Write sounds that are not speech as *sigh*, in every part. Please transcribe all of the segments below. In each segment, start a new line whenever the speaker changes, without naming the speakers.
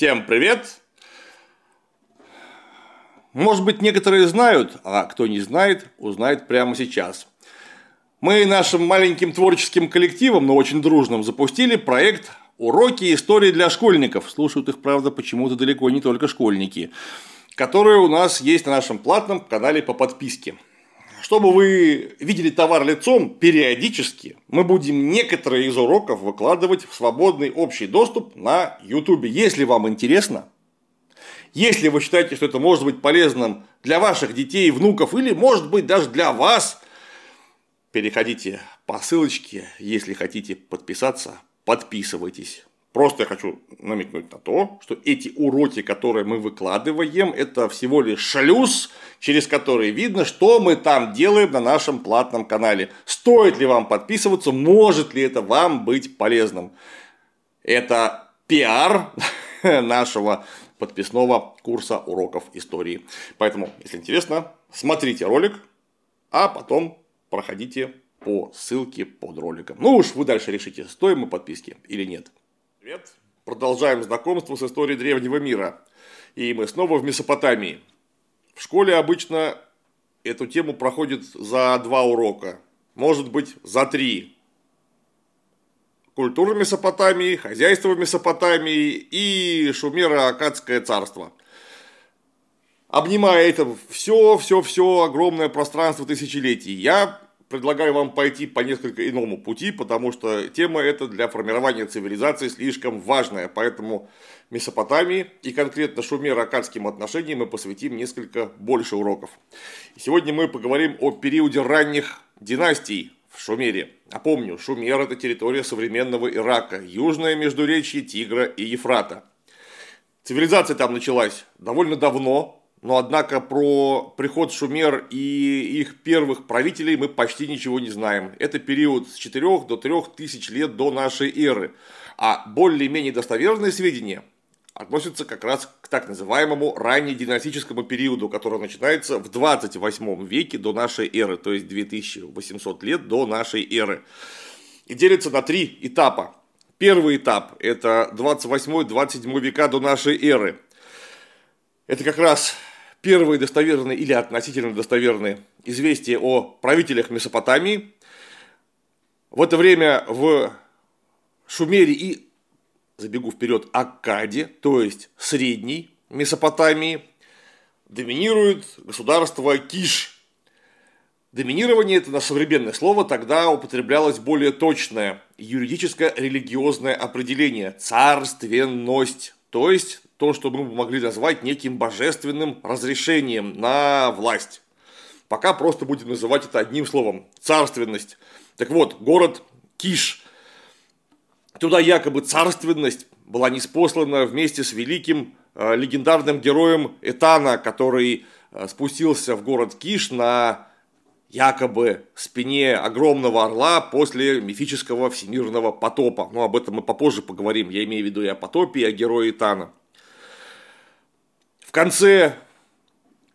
Всем привет! Может быть, некоторые знают, а кто не знает, узнает прямо сейчас. Мы нашим маленьким творческим коллективом, но очень дружным, запустили проект «Уроки истории для школьников». Слушают их, правда, почему-то далеко не только школьники. Которые у нас есть на нашем платном канале по подписке. Чтобы вы видели товар лицом, периодически мы будем некоторые из уроков выкладывать в свободный общий доступ на YouTube. Если вам интересно, если вы считаете, что это может быть полезным для ваших детей, внуков или, может быть, даже для вас, переходите по ссылочке, если хотите подписаться, подписывайтесь. Просто я хочу намекнуть на то, что эти уроки, которые мы выкладываем, это всего лишь шлюз, через который видно, что мы там делаем на нашем платном канале. Стоит ли вам подписываться, может ли это вам быть полезным. Это пиар *laughs* нашего подписного курса уроков истории. Поэтому, если интересно, смотрите ролик, а потом проходите по ссылке под роликом. Ну уж вы дальше решите, стоим мы подписки или нет. Привет! Продолжаем знакомство с историей древнего мира. И мы снова в Месопотамии. В школе обычно эту тему проходит за два урока. Может быть, за три. Культура Месопотамии, хозяйство Месопотамии и Шумеро-Акадское царство. Обнимая это все, все, все огромное пространство тысячелетий, я предлагаю вам пойти по несколько иному пути, потому что тема эта для формирования цивилизации слишком важная. Поэтому Месопотамии и конкретно шумеро-акадским отношениям мы посвятим несколько больше уроков. сегодня мы поговорим о периоде ранних династий в Шумере. Напомню, Шумер – это территория современного Ирака, южное междуречье Тигра и Ефрата. Цивилизация там началась довольно давно, но однако про приход Шумер и их первых правителей мы почти ничего не знаем. Это период с 4 до 3 тысяч лет до нашей эры. А более-менее достоверные сведения относятся как раз к так называемому раннединастическому периоду, который начинается в 28 веке до нашей эры, то есть 2800 лет до нашей эры. И делится на три этапа. Первый этап – это 28-27 века до нашей эры. Это как раз первые достоверные или относительно достоверные известия о правителях Месопотамии. В это время в Шумере и, забегу вперед, Аккаде, то есть средней Месопотамии, доминирует государство Киш. Доминирование – это на современное слово, тогда употреблялось более точное юридическое религиозное определение – царственность, то есть то, что мы могли назвать неким божественным разрешением на власть. Пока просто будем называть это одним словом – царственность. Так вот, город Киш. Туда якобы царственность была неспослана вместе с великим э, легендарным героем Этана, который э, спустился в город Киш на якобы спине огромного орла после мифического всемирного потопа. Но об этом мы попозже поговорим. Я имею в виду и о потопе, и о герое Итана. В конце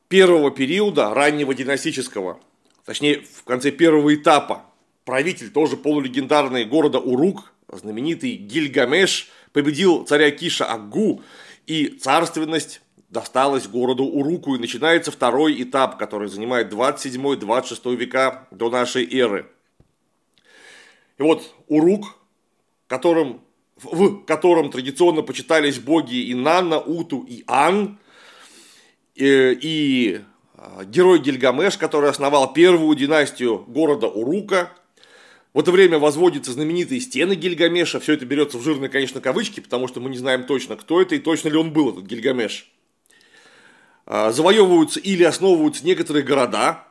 первого периода, раннего династического, точнее, в конце первого этапа, правитель, тоже полулегендарный города Урук, знаменитый Гильгамеш, победил царя Киша Аггу, и царственность досталась городу Уруку, и начинается второй этап, который занимает 27-26 века до нашей эры. И вот Урук, которым, в котором традиционно почитались боги Инанна, Уту и Ан, Э, и а, герой Гильгамеш, который основал первую династию города Урука. В это время возводятся знаменитые стены Гильгамеша. Все это берется в жирные, конечно, кавычки, потому что мы не знаем точно, кто это и точно ли он был, этот Гильгамеш. А, завоевываются или основываются некоторые города.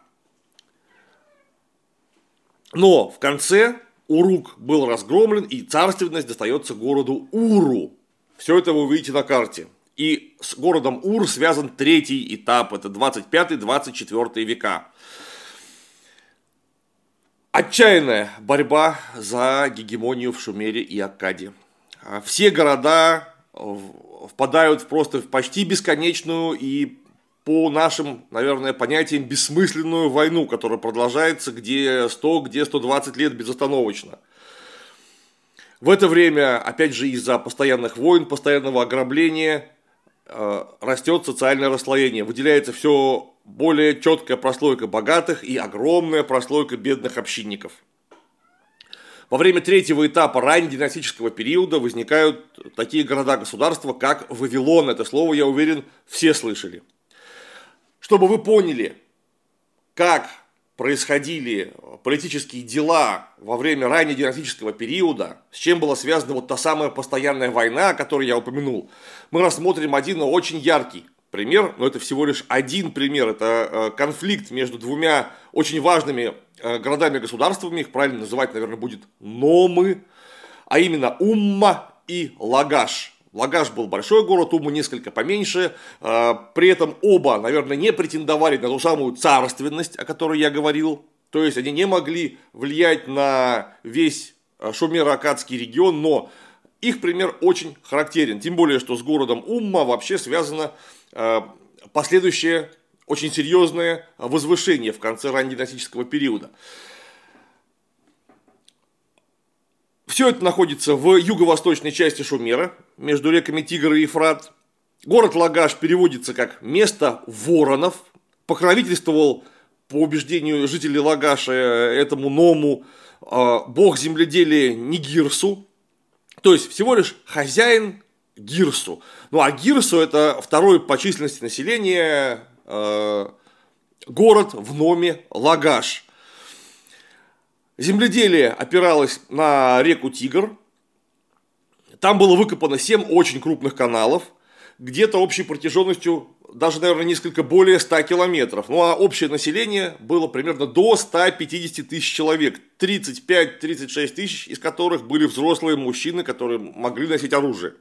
Но в конце Урук был разгромлен, и царственность достается городу Уру. Все это вы увидите на карте. И с городом Ур связан третий этап, это 25-24 века. Отчаянная борьба за гегемонию в Шумере и Аккаде. Все города впадают просто в почти бесконечную и по нашим, наверное, понятиям бессмысленную войну, которая продолжается где 100, где 120 лет безостановочно – В это время, опять же, из-за постоянных войн, постоянного ограбления, растет социальное расслоение. Выделяется все более четкая прослойка богатых и огромная прослойка бедных общинников. Во время третьего этапа раннединастического периода возникают такие города-государства, как Вавилон. Это слово, я уверен, все слышали. Чтобы вы поняли, как происходили политические дела во время раннединастического периода, с чем была связана вот та самая постоянная война, о которой я упомянул, мы рассмотрим один очень яркий пример, но это всего лишь один пример, это э, конфликт между двумя очень важными э, городами-государствами, их правильно называть, наверное, будет Номы, а именно Умма и Лагаш. Лагаш был большой город, Ума несколько поменьше. А, при этом оба, наверное, не претендовали на ту самую царственность, о которой я говорил. То есть они не могли влиять на весь а, Шумеро-Акадский регион, но их пример очень характерен. Тем более, что с городом Умма вообще связано а, последующее очень серьезное возвышение в конце раннединастического периода. Все это находится в юго-восточной части Шумера, между реками Тигр и Ефрат. Город Лагаш переводится как «место воронов», покровительствовал, по убеждению жителей Лагаша, этому Ному, а, бог земледелия Нигирсу, то есть всего лишь хозяин Гирсу. Ну а Гирсу это второй по численности населения э, город в Номе Лагаш. Земледелие опиралось на реку Тигр. Там было выкопано 7 очень крупных каналов, где-то общей протяженностью даже, наверное, несколько более 100 километров. Ну а общее население было примерно до 150 тысяч человек. 35-36 тысяч, из которых были взрослые мужчины, которые могли носить оружие.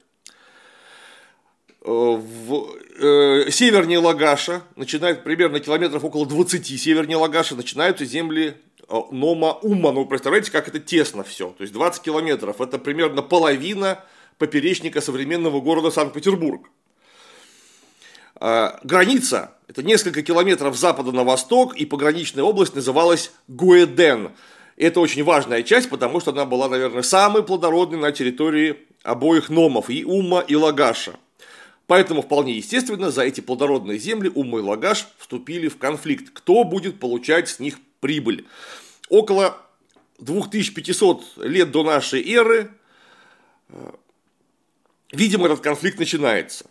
Э, в э, севернее Лагаша, начинает примерно километров около 20 севернее Лагаша, начинаются земли Нома Ума. Ну, представляете, как это тесно все. То есть 20 километров. Это примерно половина поперечника современного города Санкт-Петербург. Э, граница – это несколько километров запада на восток, и пограничная область называлась Гуэден. Это очень важная часть, потому что она была, наверное, самой плодородной на территории обоих номов, и Ума, и Лагаша. Поэтому вполне естественно, за эти плодородные земли Ума и Лагаш вступили в конфликт. Кто будет получать с них прибыль. Около 2500 лет до нашей эры, э, видимо, этот конфликт начинается.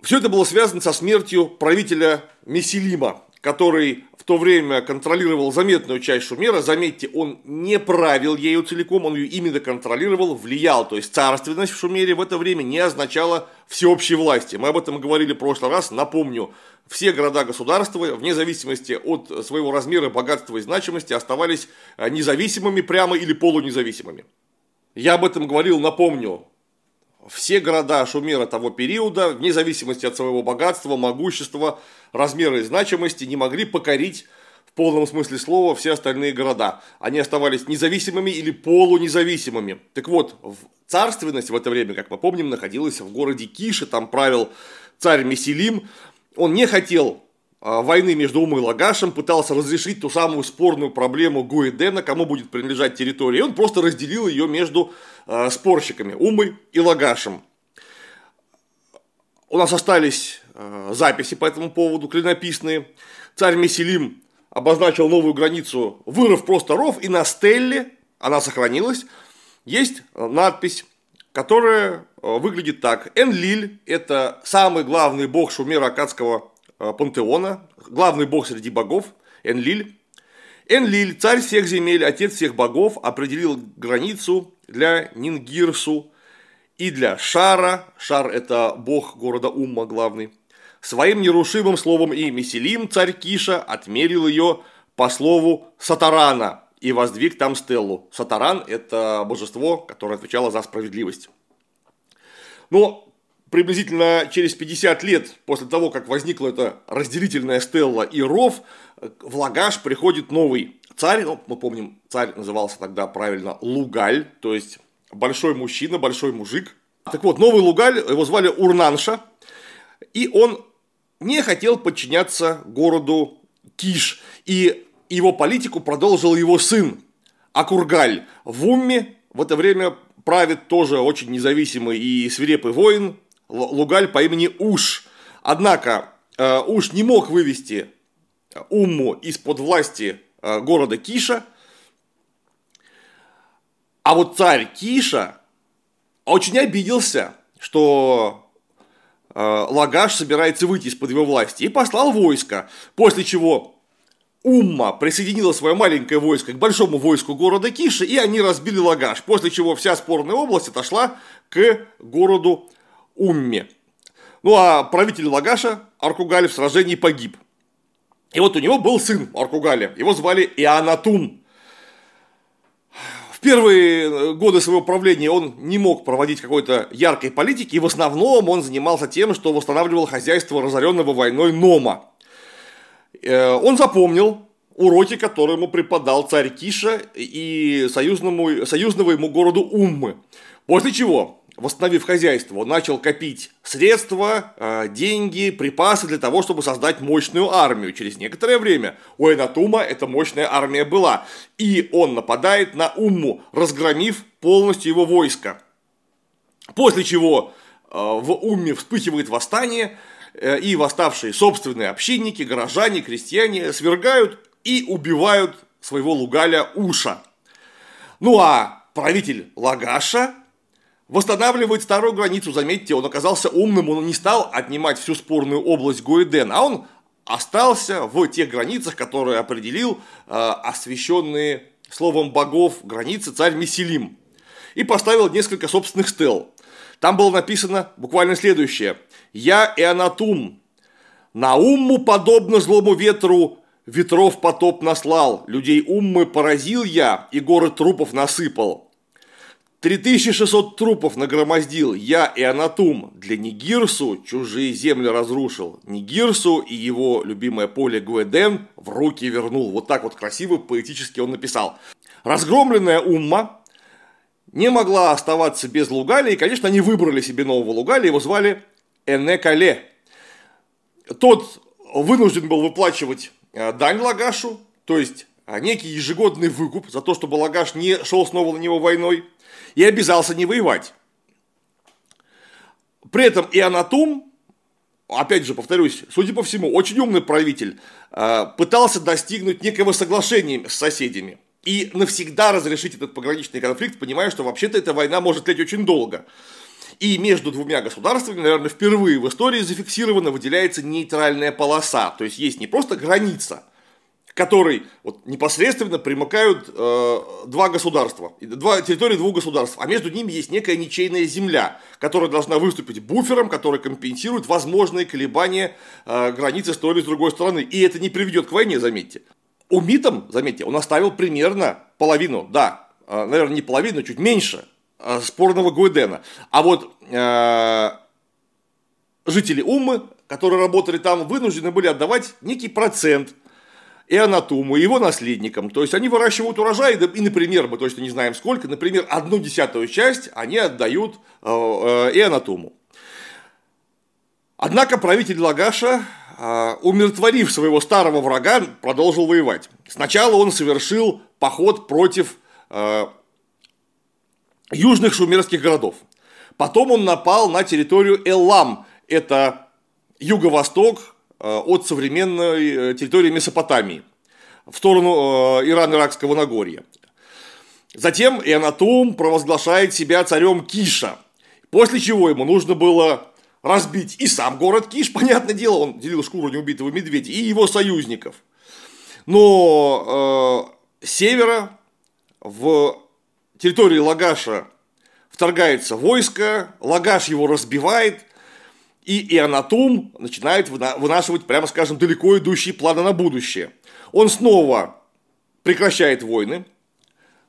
Все это было связано со смертью правителя Меселима, который в то время контролировал заметную часть Шумера. Заметьте, он не правил ею целиком, он ее именно контролировал, влиял. То есть царственность в Шумере в это время не означала всеобщей власти. Мы об этом говорили в прошлый раз. Напомню, все города-государства, вне зависимости от своего размера, богатства и значимости, оставались э, независимыми прямо или полунезависимыми. Я об этом говорил, напомню, все города Шумера того периода, вне зависимости от своего богатства, могущества, размера и значимости, не могли покорить в полном смысле слова все остальные города. Они оставались независимыми или полунезависимыми. Так вот, царственность в это время, как мы помним, находилась в городе Кише, там правил царь Меселим, он не хотел войны между Умой и Лагашем, пытался разрешить ту самую спорную проблему Гуэдена, кому будет принадлежать территория. И он просто разделил ее между а, спорщиками Умой и Лагашем. У нас остались а, записи по этому поводу, клинописные. Царь Меселим обозначил новую границу, вырыв просто ров, и на стелле, она сохранилась, есть надпись которая э, выглядит так. Энлиль – это самый главный бог шумера акадского э, пантеона, главный бог среди богов, Энлиль. Энлиль, царь всех земель, отец всех богов, определил границу для Нингирсу и для Шара, Шар – это бог города Умма главный, своим нерушимым словом и Меселим, царь Киша, отмерил ее по слову Сатарана – и воздвиг там стеллу. Сатаран – это божество, которое отвечало за справедливость. Но приблизительно через 50 лет после того, как возникла эта разделительная стелла и ров, в Лагаш приходит новый царь, ну, мы помним, царь назывался тогда правильно Лугаль, то есть большой мужчина, большой мужик. Так вот, новый Лугаль, его звали Урнанша, и он не хотел подчиняться городу Киш. И его политику продолжил его сын Акургаль в Умме. В это время правит тоже очень независимый и свирепый воин Лугаль по имени Уш. Однако э, Уш не мог вывести Умму из-под власти э, города Киша. А вот царь Киша очень обиделся, что э, Лагаш собирается выйти из-под его власти и послал войско, после чего Умма присоединила свое маленькое войско к большому войску города Киши, и они разбили Лагаш, после чего вся спорная область отошла к городу Умме. Ну а правитель Лагаша Аркугаль в сражении погиб. И вот у него был сын Аркугаля, его звали Ианатум. В первые годы своего правления он не мог проводить какой-то яркой политики, и в основном он занимался тем, что восстанавливал хозяйство разоренного войной Нома. Э, он запомнил уроки, которые ему преподал царь Киша и союзному, союзного ему городу Уммы. После чего, восстановив хозяйство, он начал копить средства, э, деньги, припасы для того, чтобы создать мощную армию. Через некоторое время у Энатума эта мощная армия была. И он нападает на Умму, разгромив полностью его войско. После чего э, в Умме вспыхивает восстание – Э, и восставшие собственные общинники, горожане, крестьяне свергают и убивают своего Лугаля Уша. Ну а правитель Лагаша восстанавливает старую границу. Заметьте, он оказался умным, он не стал отнимать всю спорную область Гуэден, а он остался в тех границах, которые определил э, освященные словом богов границы царь Меселим. И поставил несколько собственных стел. Там было написано буквально следующее. «Я Эанатум, на умму подобно злому ветру, ветров потоп наслал, людей уммы поразил я и горы трупов насыпал. 3600 трупов нагромоздил я и Анатум, для Нигирсу чужие земли разрушил, Нигирсу и его любимое поле Гуэден в руки вернул. Вот так вот красиво, поэтически он написал. Разгромленная умма не могла оставаться без Лугали, и, конечно, они выбрали себе нового Лугали, его звали Энекале. Тот вынужден был выплачивать э, дань Лагашу, то есть э, некий ежегодный выкуп за то, чтобы Лагаш не шел снова на него войной, и обязался не воевать. При этом и Анатум, опять же, повторюсь, судя по всему, очень умный правитель, э, пытался достигнуть некого соглашения с соседями – и навсегда разрешить этот пограничный конфликт, понимая, что вообще-то эта война может тлеть очень долго. И между двумя государствами, наверное, впервые в истории зафиксировано выделяется нейтральная полоса. То есть есть не просто граница, к которой вот, непосредственно примыкают э, два государства, два, территории двух государств, а между ними есть некая ничейная земля, которая должна выступить буфером, который компенсирует возможные колебания э, границы с той или с другой стороны. И это не приведет к войне, заметьте. Умитом, заметьте, он оставил примерно половину, да, а, наверное, не половину, чуть меньше а, спорного Гуэдена. А вот э, жители Уммы, которые работали там, вынуждены были отдавать некий процент и Анатуму, и его наследникам. То есть они выращивают урожай, и, например, мы точно не знаем сколько, например, одну десятую часть они отдают э, э, и Анатуму. Однако правитель Лагаша а, умиротворив своего старого врага, продолжил воевать. Сначала он совершил поход против э, южных шумерских городов. Потом он напал на территорию Эллам, это юго-восток э, от современной территории Месопотамии, в сторону э, Иран-Иракского Нагорья. Затем Ианатум провозглашает себя царем Киша, после чего ему нужно было разбить и сам город Киш, *laughs* понятное дело, он делил шкуру неубитого медведя, и его союзников. Но э, севера в территории Лагаша вторгается войско, Лагаш его разбивает, и Ионатум начинает вынашивать, прямо скажем, далеко идущие планы на будущее. Он снова прекращает войны,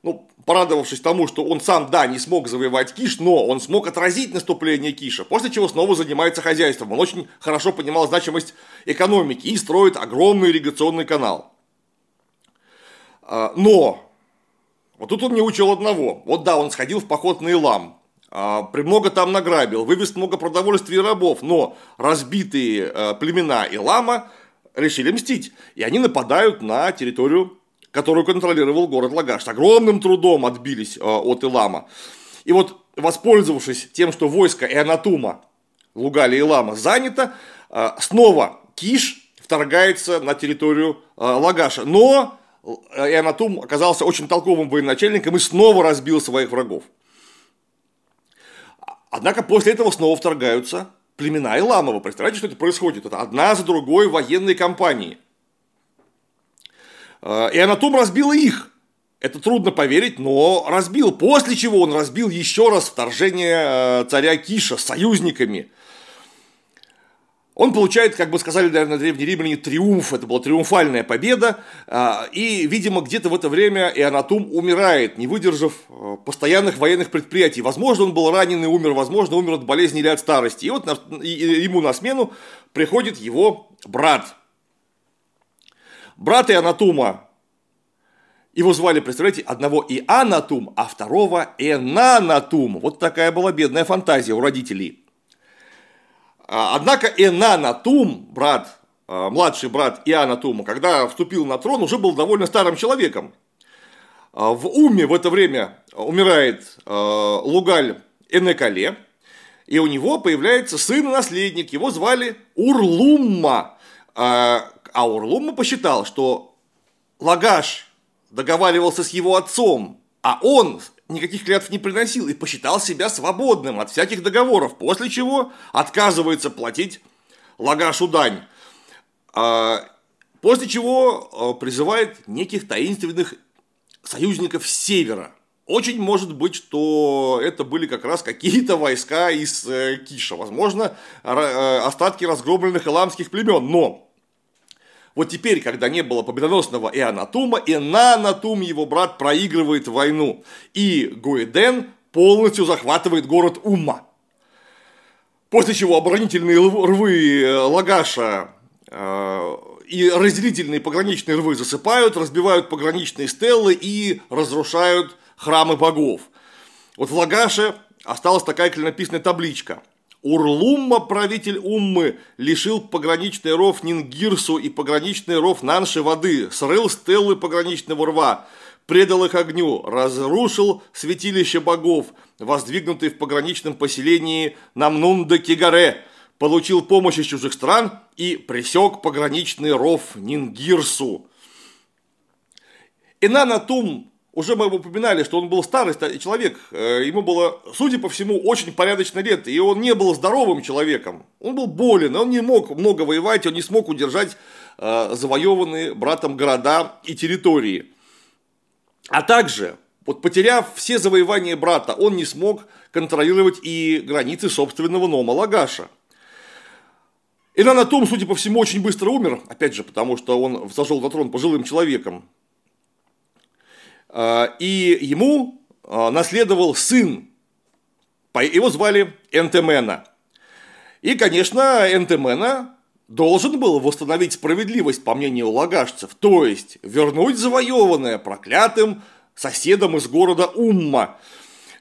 ну, порадовавшись тому, что он сам, да, не смог завоевать Киш, но он смог отразить наступление Киша, после чего снова занимается хозяйством. Он очень хорошо понимал значимость экономики и строит огромный ирригационный канал. А, но, вот тут он не учил одного. Вот да, он сходил в поход на Илам, а, премного там награбил, вывез много продовольствия и рабов, но разбитые а, племена Илама решили мстить. И они нападают на территорию которую контролировал город Лагаш. С огромным трудом отбились от Илама. И вот, воспользовавшись тем, что войско Эанатума, Лугали и Лама занято, снова Киш вторгается на территорию Лагаша. Но Эанатум оказался очень толковым военачальником и снова разбил своих врагов. Однако после этого снова вторгаются племена Иламова. Представляете, что это происходит? Это одна за другой военные кампании. Э, и Анатом разбил их. Это трудно поверить, но разбил. После чего он разбил еще раз вторжение э, царя Киша с союзниками. Он получает, как бы сказали, наверное, древние римляне, триумф. Это была триумфальная победа. А, и, видимо, где-то в это время Ионатум умирает, не выдержав э, постоянных военных предприятий. Возможно, он был ранен и умер, возможно, умер от болезни или от старости. И вот ему на смену приходит его брат. Брат Ионатума его звали, представляете, одного Ианатум, а второго Энанатум. Вот такая была бедная фантазия у родителей. А, однако Энанатум, брат, а, младший брат Ианатума, когда вступил на трон, уже был довольно старым человеком. А, в Уме в это время умирает Лугаль Энекале, и у него появляется сын и наследник, его звали Урлумма. А Урлумма посчитал, что Лагаш договаривался с его отцом, а он никаких клятв не приносил и посчитал себя свободным от всяких договоров, после чего отказывается платить Лагашу дань. А, после чего а, призывает неких таинственных союзников севера. Очень может быть, что это были как раз какие-то войска из э, Киша, возможно, э, остатки разгромленных иламских племен, но вот теперь, когда не было победоносного Эанатума, Энанатум, его брат, проигрывает войну. И Гуэден полностью захватывает город Умма. После чего оборонительные рвы э, Лагаша э, и разделительные пограничные рвы засыпают, разбивают пограничные стеллы и разрушают храмы богов. Вот в Лагаше осталась такая клинописная табличка – Урлумма, правитель Уммы, лишил пограничный ров Нингирсу и пограничный ров Нанши воды, срыл стеллы пограничного рва, предал их огню, разрушил святилище богов, воздвигнутые в пограничном поселении Намнунда-Кигаре, получил помощь из чужих стран и пресек пограничный ров Нингирсу. Инанатум уже мы упоминали, что он был старый человек, э, ему было, судя по всему, очень порядочно лет, и он не был здоровым человеком. Он был болен, он не мог много воевать, он не смог удержать э, завоеванные братом города и территории. А также, вот потеряв все завоевания брата, он не смог контролировать и границы собственного Нома Лагаша. Том, судя по всему, очень быстро умер, опять же, потому что он зашел на трон пожилым человеком. А, и ему а, наследовал сын, его звали Энтемена. И, конечно, Энтемена должен был восстановить справедливость, по мнению лагашцев, то есть вернуть завоеванное проклятым соседом из города Умма.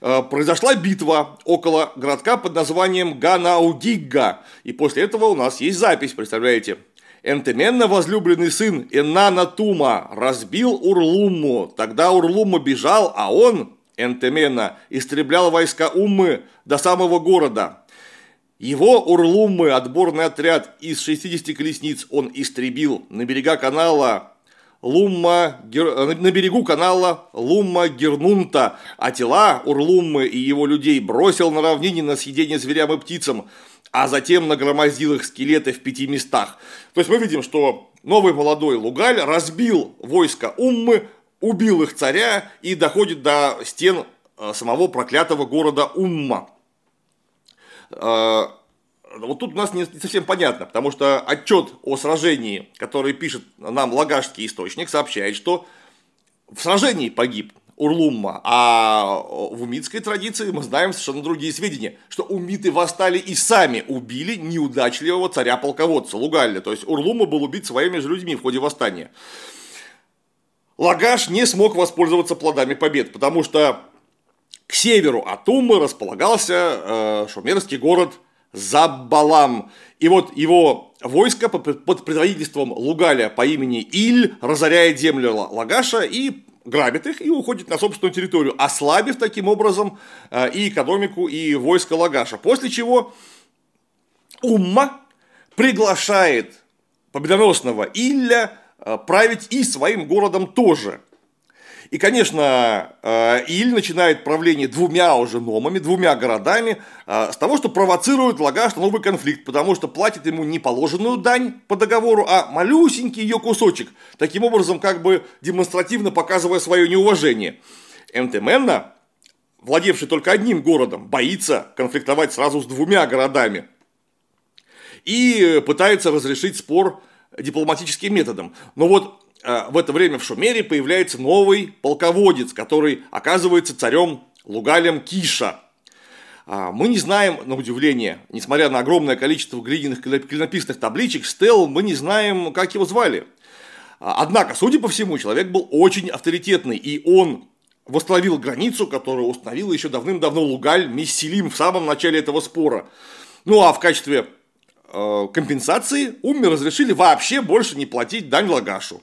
А, произошла битва около городка под названием Ганаудигга, и после этого у нас есть запись, представляете, Энтеменно возлюбленный сын Энана Тума разбил Урлумму. Тогда Урлумма бежал, а он, Энтемена, истреблял войска Уммы до самого города. Его Урлуммы, отборный отряд из 60 колесниц, он истребил на берега канала Лумма, на берегу канала Лумма Гернунта, а тела Урлуммы и его людей бросил на равнине на съедение зверям и птицам а затем нагромоздил их скелеты в пяти местах. То есть мы видим, что новый молодой Лугаль разбил войско Уммы, убил их царя и доходит до стен э, самого проклятого города Умма. Э, вот тут у нас не совсем понятно, потому что отчет о сражении, который пишет нам Лагашский источник, сообщает, что в сражении погиб Урлумма. А в умитской традиции мы знаем совершенно другие сведения, что умиты восстали и сами убили неудачливого царя-полководца Лугалля. То есть Урлумма был убит своими же людьми в ходе восстания. Лагаш не смог воспользоваться плодами побед, потому что к северу от Уммы располагался э, шумерский город Забалам. И вот его войско под предводительством Лугаля по имени Иль разоряет землю Лагаша и грабит их и уходит на собственную территорию, ослабив таким образом э, и экономику, и войско Лагаша. После чего Умма приглашает победоносного Илля э, править и своим городом тоже. И, конечно, э, Иль начинает правление двумя уже номами, двумя городами, э, с того, что провоцирует Лагаш на новый конфликт, потому что платит ему не положенную дань по договору, а малюсенький ее кусочек, таким образом как бы демонстративно показывая свое неуважение. Эмтеменна, владевший только одним городом, боится конфликтовать сразу с двумя городами и пытается разрешить спор дипломатическим методом. Но вот в это время в Шумере появляется новый полководец, который оказывается царем Лугалем Киша. А, мы не знаем, на удивление, несмотря на огромное количество глиняных клинописных табличек, стел, мы не знаем, как его звали. А, однако, судя по всему, человек был очень авторитетный, и он восстановил границу, которую установил еще давным-давно Лугаль Мессилим в самом начале этого спора. Ну а в качестве э, компенсации Умме разрешили вообще больше не платить дань Лагашу.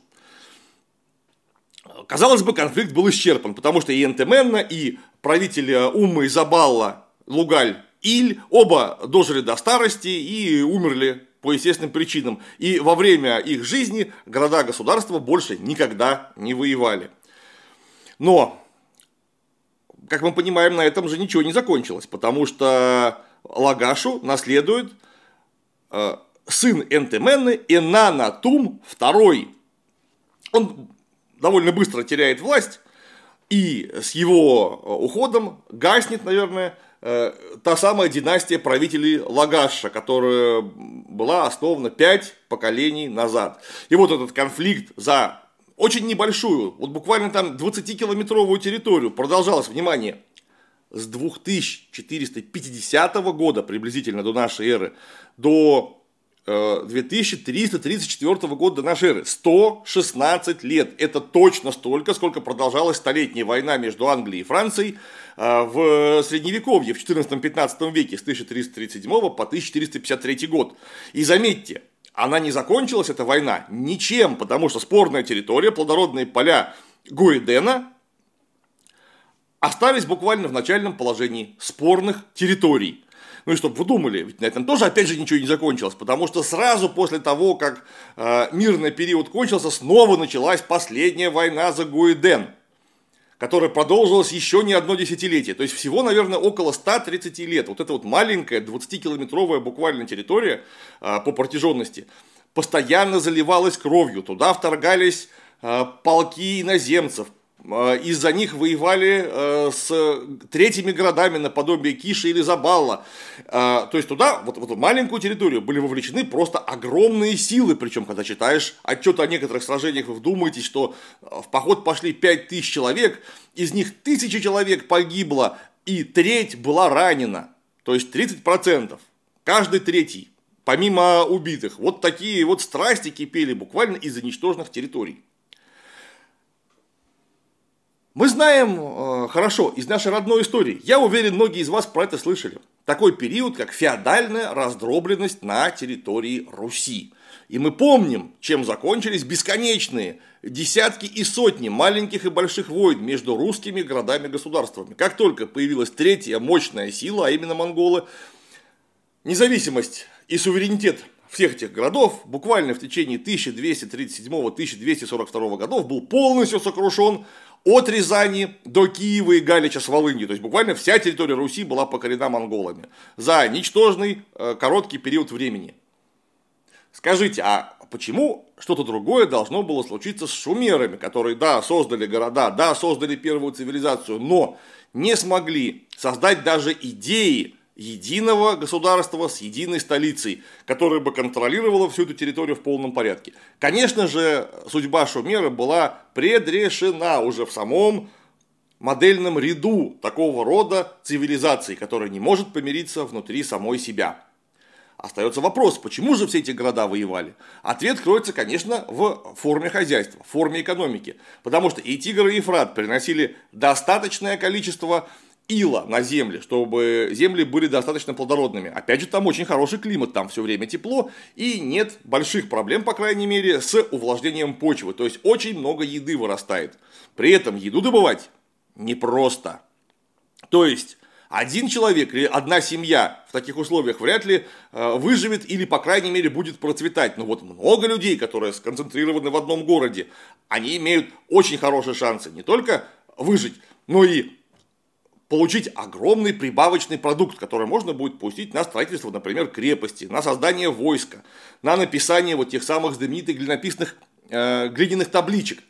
Казалось бы, конфликт был исчерпан, потому что и Энтеменна, и правитель Уммы Изабалла Лугаль Иль оба дожили до старости и умерли по естественным причинам. И во время их жизни города-государства больше никогда не воевали. Но, как мы понимаем, на этом же ничего не закончилось, потому что Лагашу наследует э, сын Энтеменны Энанатум II. Он довольно быстро теряет власть, и с его э, уходом гаснет, наверное, э, та самая династия правителей Лагаша, которая была основана пять поколений назад. И вот этот конфликт за очень небольшую, вот буквально там 20-километровую территорию продолжалось, внимание, с 2450 года приблизительно до нашей эры до 2334 э, года до нашей эры. 116 лет. Это точно столько, сколько продолжалась столетняя война между Англией и Францией э, в Средневековье, в 14-15 веке, с 1337 по 1453 год. И заметьте, она не закончилась, эта война, ничем, потому что спорная территория, плодородные поля Гуэдена остались буквально в начальном положении спорных территорий. Ну и чтобы вы думали, ведь на этом тоже опять же ничего не закончилось, потому что сразу после того, как э, мирный период кончился, снова началась последняя война за Гуэден, которая продолжилась еще не одно десятилетие. То есть всего, наверное, около 130 лет. Вот эта вот маленькая 20-километровая буквально территория э, по протяженности постоянно заливалась кровью. Туда вторгались э, полки иноземцев, из-за них воевали э, с третьими городами наподобие Киши или Забалла. Э, то есть туда, вот в маленькую территорию, были вовлечены просто огромные силы. Причем, когда читаешь отчет о некоторых сражениях, вы вдумаетесь, что в поход пошли 5000 человек, из них тысячи человек погибло, и треть была ранена. То есть 30%. Каждый третий, помимо убитых. Вот такие вот страсти кипели буквально из-за ничтожных территорий. Мы знаем э, хорошо из нашей родной истории. Я уверен, многие из вас про это слышали. Такой период, как феодальная раздробленность на территории Руси. И мы помним, чем закончились бесконечные десятки и сотни маленьких и больших войн между русскими городами-государствами. Как только появилась третья мощная сила, а именно монголы, независимость и суверенитет всех этих городов буквально в течение 1237-1242 годов был полностью сокрушен от Рязани до Киева и Галича с Волынью. То есть буквально вся территория Руси была покорена монголами за ничтожный э, короткий период времени. Скажите, а почему что-то другое должно было случиться с шумерами, которые, да, создали города, да, создали первую цивилизацию, но не смогли создать даже идеи единого государства с единой столицей, которая бы контролировала всю эту территорию в полном порядке. Конечно же, судьба Шумера была предрешена уже в самом модельном ряду такого рода цивилизаций, которая не может помириться внутри самой себя. Остается вопрос, почему же все эти города воевали? Ответ кроется, конечно, в форме хозяйства, в форме экономики. Потому что и Тигр, и Ефрат приносили достаточное количество ила на земле, чтобы земли были достаточно плодородными. Опять же, там очень хороший климат, там все время тепло, и нет больших проблем, по крайней мере, с увлажнением почвы. То есть, очень много еды вырастает. При этом еду добывать непросто. То есть, один человек или одна семья в таких условиях вряд ли э, выживет или, по крайней мере, будет процветать. Но вот много людей, которые сконцентрированы в одном городе, они имеют очень хорошие шансы не только выжить, но и получить огромный прибавочный продукт, который можно будет пустить на строительство, например, крепости, на создание войска, на написание вот тех самых знаменитых глинописных э, глиняных табличек.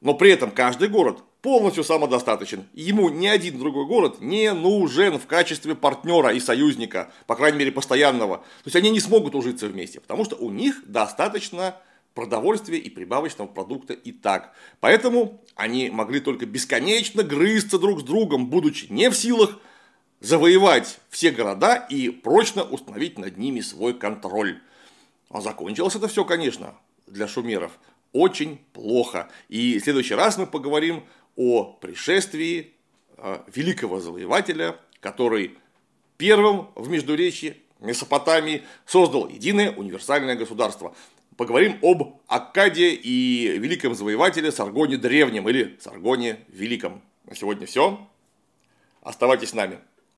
Но при этом каждый город полностью самодостаточен. Ему ни один другой город не нужен в качестве партнера и союзника, по крайней мере постоянного. То есть они не смогут ужиться вместе, потому что у них достаточно продовольствия и прибавочного продукта и так. Поэтому они могли только бесконечно грызться друг с другом, будучи не в силах завоевать все города и прочно установить над ними свой контроль. А закончилось это все, конечно, для шумеров очень плохо. И в следующий раз мы поговорим о пришествии э, великого завоевателя, который первым в Междуречье Месопотамии создал единое универсальное государство. Поговорим об Аккаде и великом завоевателе Саргоне Древнем или Саргоне Великом. На сегодня все. Оставайтесь с нами.